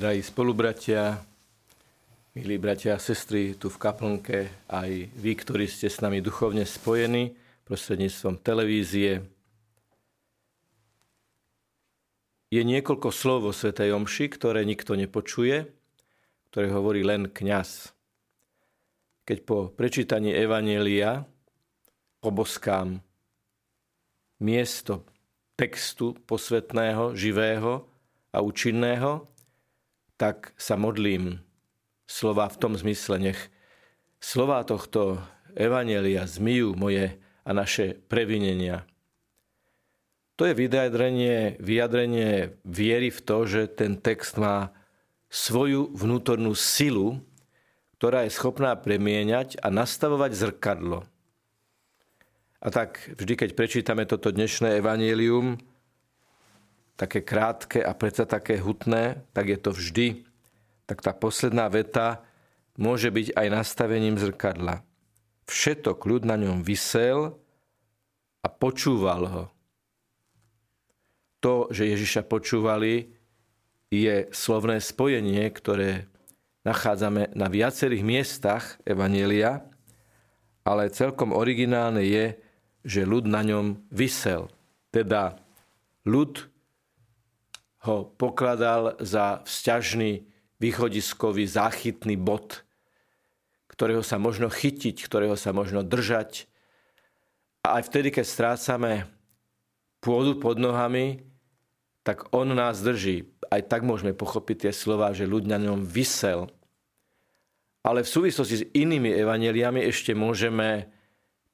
Drahí spolubratia, milí bratia a sestry tu v kaplnke, aj vy, ktorí ste s nami duchovne spojení prostredníctvom televízie. Je niekoľko slov o Svetej Omši, ktoré nikto nepočuje, ktoré hovorí len kňaz. Keď po prečítaní Evanielia poboskám miesto textu posvetného, živého a účinného, tak sa modlím slova v tom zmysle, nech slova tohto evanelia zmijú moje a naše previnenia. To je vyjadrenie, vyjadrenie viery v to, že ten text má svoju vnútornú silu, ktorá je schopná premieňať a nastavovať zrkadlo. A tak vždy, keď prečítame toto dnešné evanílium, také krátke a predsa také hutné, tak je to vždy. Tak tá posledná veta môže byť aj nastavením zrkadla. Všetok ľud na ňom vysel a počúval ho. To, že Ježiša počúvali, je slovné spojenie, ktoré nachádzame na viacerých miestach Evanielia, ale celkom originálne je, že ľud na ňom vysel. Teda ľud ho pokladal za vzťažný východiskový záchytný bod, ktorého sa možno chytiť, ktorého sa možno držať. A aj vtedy, keď strácame pôdu pod nohami, tak on nás drží. Aj tak môžeme pochopiť tie slova, že ľud na ňom vysel. Ale v súvislosti s inými evaneliami ešte môžeme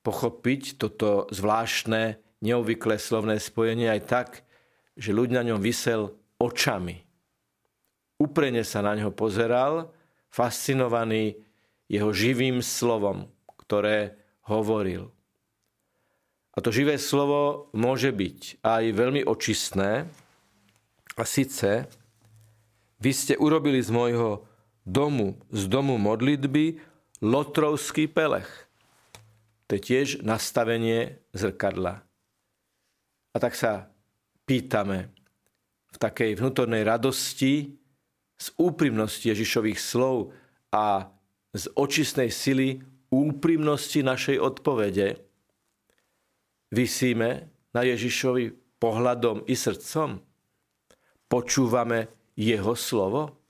pochopiť toto zvláštne, neobvyklé slovné spojenie aj tak, že ľud na ňom vysel očami. Uprene sa na ňo pozeral, fascinovaný jeho živým slovom, ktoré hovoril. A to živé slovo môže byť aj veľmi očistné. A síce, vy ste urobili z môjho domu, z domu modlitby, lotrovský pelech. To je tiež nastavenie zrkadla. A tak sa pýtame v takej vnútornej radosti z úprimnosti Ježišových slov a z očistnej sily úprimnosti našej odpovede vysíme na Ježišovi pohľadom i srdcom? Počúvame jeho slovo?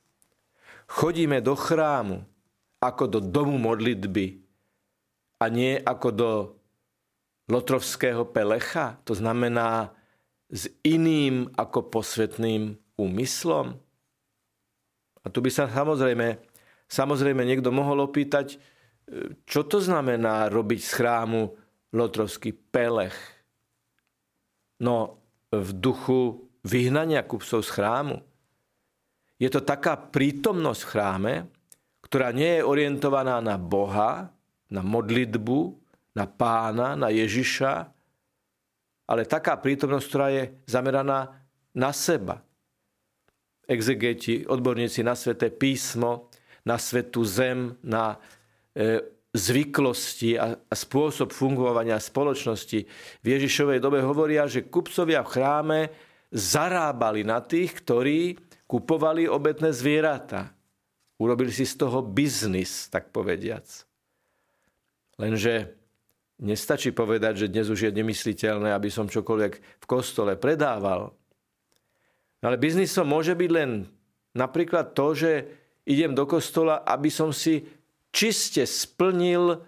Chodíme do chrámu ako do domu modlitby a nie ako do Lotrovského pelecha? To znamená s iným ako posvetným úmyslom? A tu by sa samozrejme, samozrejme niekto mohol opýtať, e, čo to znamená robiť z chrámu Lotrovský pelech? No, v duchu vyhnania kupcov z chrámu. Je to taká prítomnosť v chráme, ktorá nie je orientovaná na Boha, na modlitbu, na pána, na Ježiša, ale taká prítomnosť, ktorá je zameraná na seba. Exegeti, odborníci na sveté písmo, na svetú zem, na e, zvyklosti a, a spôsob fungovania spoločnosti v Ježišovej dobe hovoria, že kupcovia v chráme zarábali na tých, ktorí kupovali obetné zvieratá. Urobili si z toho biznis, tak povediac. Lenže Nestačí povedať, že dnes už je nemysliteľné, aby som čokoľvek v kostole predával. Ale biznisom môže byť len napríklad to, že idem do kostola, aby som si čiste splnil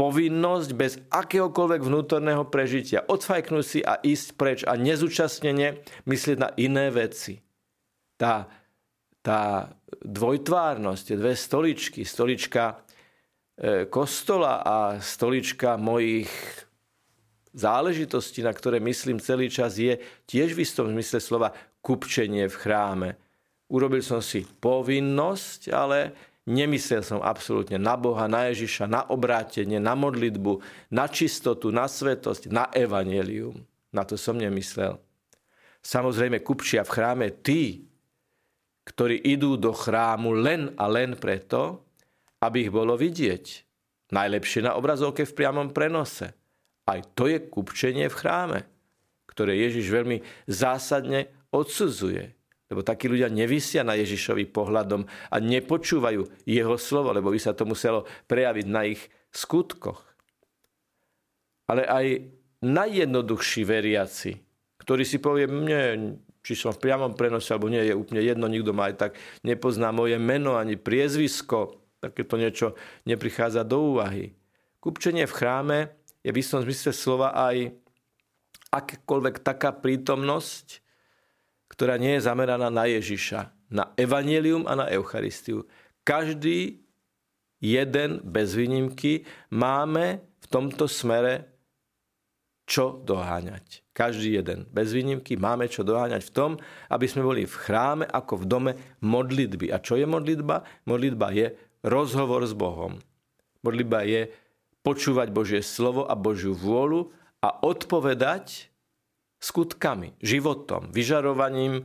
povinnosť bez akéhokoľvek vnútorného prežitia. Odfajknúť si a ísť preč a nezúčastnene myslieť na iné veci. Tá, tá dvojtvárnosť, tie dve stoličky, stolička kostola a stolička mojich záležitostí, na ktoré myslím celý čas, je tiež v istom zmysle slova kupčenie v chráme. Urobil som si povinnosť, ale nemyslel som absolútne na Boha, na Ježiša, na obrátenie, na modlitbu, na čistotu, na svetosť, na evanelium. Na to som nemyslel. Samozrejme, kupčia v chráme tí, ktorí idú do chrámu len a len preto, aby ich bolo vidieť. Najlepšie na obrazovke v priamom prenose. Aj to je kupčenie v chráme, ktoré Ježiš veľmi zásadne odsudzuje. Lebo takí ľudia nevysia na Ježišovi pohľadom a nepočúvajú jeho slovo, lebo by sa to muselo prejaviť na ich skutkoch. Ale aj najjednoduchší veriaci, ktorý si povie, mne, či som v priamom prenose, alebo nie, je úplne jedno, nikto ma aj tak nepozná moje meno ani priezvisko, takéto niečo neprichádza do úvahy. Kupčenie v chráme je v istom zmysle slova aj akákoľvek taká prítomnosť, ktorá nie je zameraná na Ježiša, na evanelium a na Eucharistiu. Každý jeden bez výnimky máme v tomto smere čo doháňať. Každý jeden. Bez výnimky máme čo doháňať v tom, aby sme boli v chráme ako v dome modlitby. A čo je modlitba? Modlitba je rozhovor s Bohom. Modlitba je počúvať Božie slovo a Božiu vôľu a odpovedať skutkami, životom, vyžarovaním e,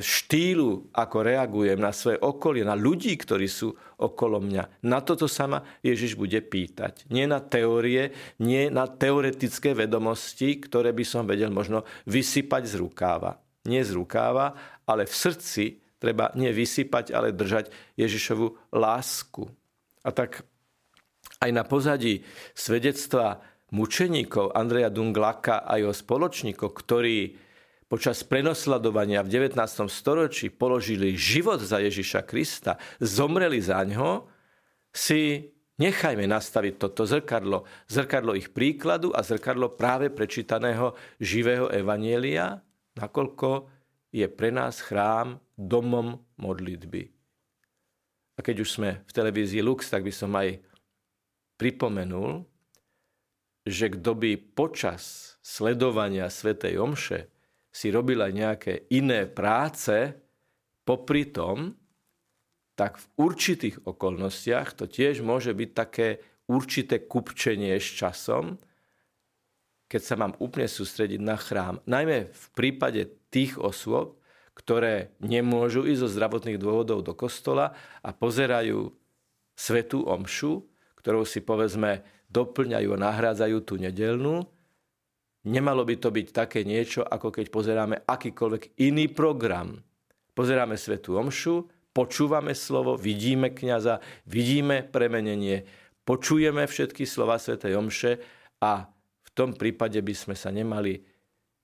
štýlu, ako reagujem na svoje okolie, na ľudí, ktorí sú okolo mňa. Na toto sa ma Ježiš bude pýtať. Nie na teórie, nie na teoretické vedomosti, ktoré by som vedel možno vysypať z rukáva. Nie z rukáva, ale v srdci treba nie vysypať, ale držať Ježišovu lásku. A tak aj na pozadí svedectva mučeníkov Andreja Dunglaka a jeho spoločníkov, ktorí počas prenosledovania v 19. storočí položili život za Ježiša Krista, zomreli za ňo, si nechajme nastaviť toto zrkadlo. Zrkadlo ich príkladu a zrkadlo práve prečítaného živého evanielia, nakoľko je pre nás chrám domom modlitby. A keď už sme v televízii Lux, tak by som aj pripomenul, že kto by počas sledovania Svetej Omše si robil aj nejaké iné práce, popri tom, tak v určitých okolnostiach to tiež môže byť také určité kupčenie s časom, keď sa mám úplne sústrediť na chrám. Najmä v prípade tých osôb, ktoré nemôžu ísť zo zdravotných dôvodov do kostola a pozerajú svetú omšu, ktorou si povedzme doplňajú a nahrádzajú tú nedelnú. Nemalo by to byť také niečo, ako keď pozeráme akýkoľvek iný program. Pozeráme Svetú Omšu, počúvame slovo, vidíme kniaza, vidíme premenenie, počujeme všetky slova Svetej Omše a tom prípade by sme sa nemali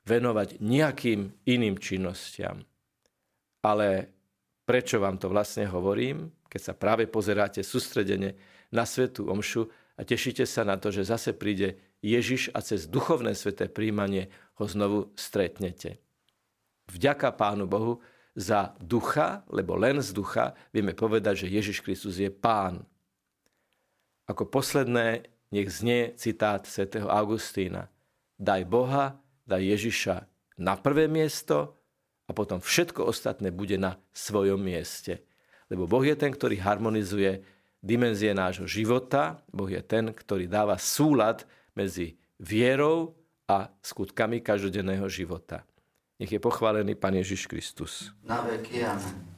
venovať nejakým iným činnostiam. Ale prečo vám to vlastne hovorím, keď sa práve pozeráte sústredene na Svetú Omšu, a tešíte sa na to, že zase príde Ježiš a cez duchovné sveté príjmanie ho znovu stretnete. Vďaka Pánu Bohu za ducha, lebo len z ducha vieme povedať, že Ježiš Kristus je Pán. Ako posledné nech znie citát svätého Augustína. Daj Boha, daj Ježiša na prvé miesto a potom všetko ostatné bude na svojom mieste. Lebo Boh je ten, ktorý harmonizuje dimenzie nášho života. Boh je ten, ktorý dáva súlad medzi vierou a skutkami každodenného života. Nech je pochválený Pán Ježiš Kristus. Na veky, amen.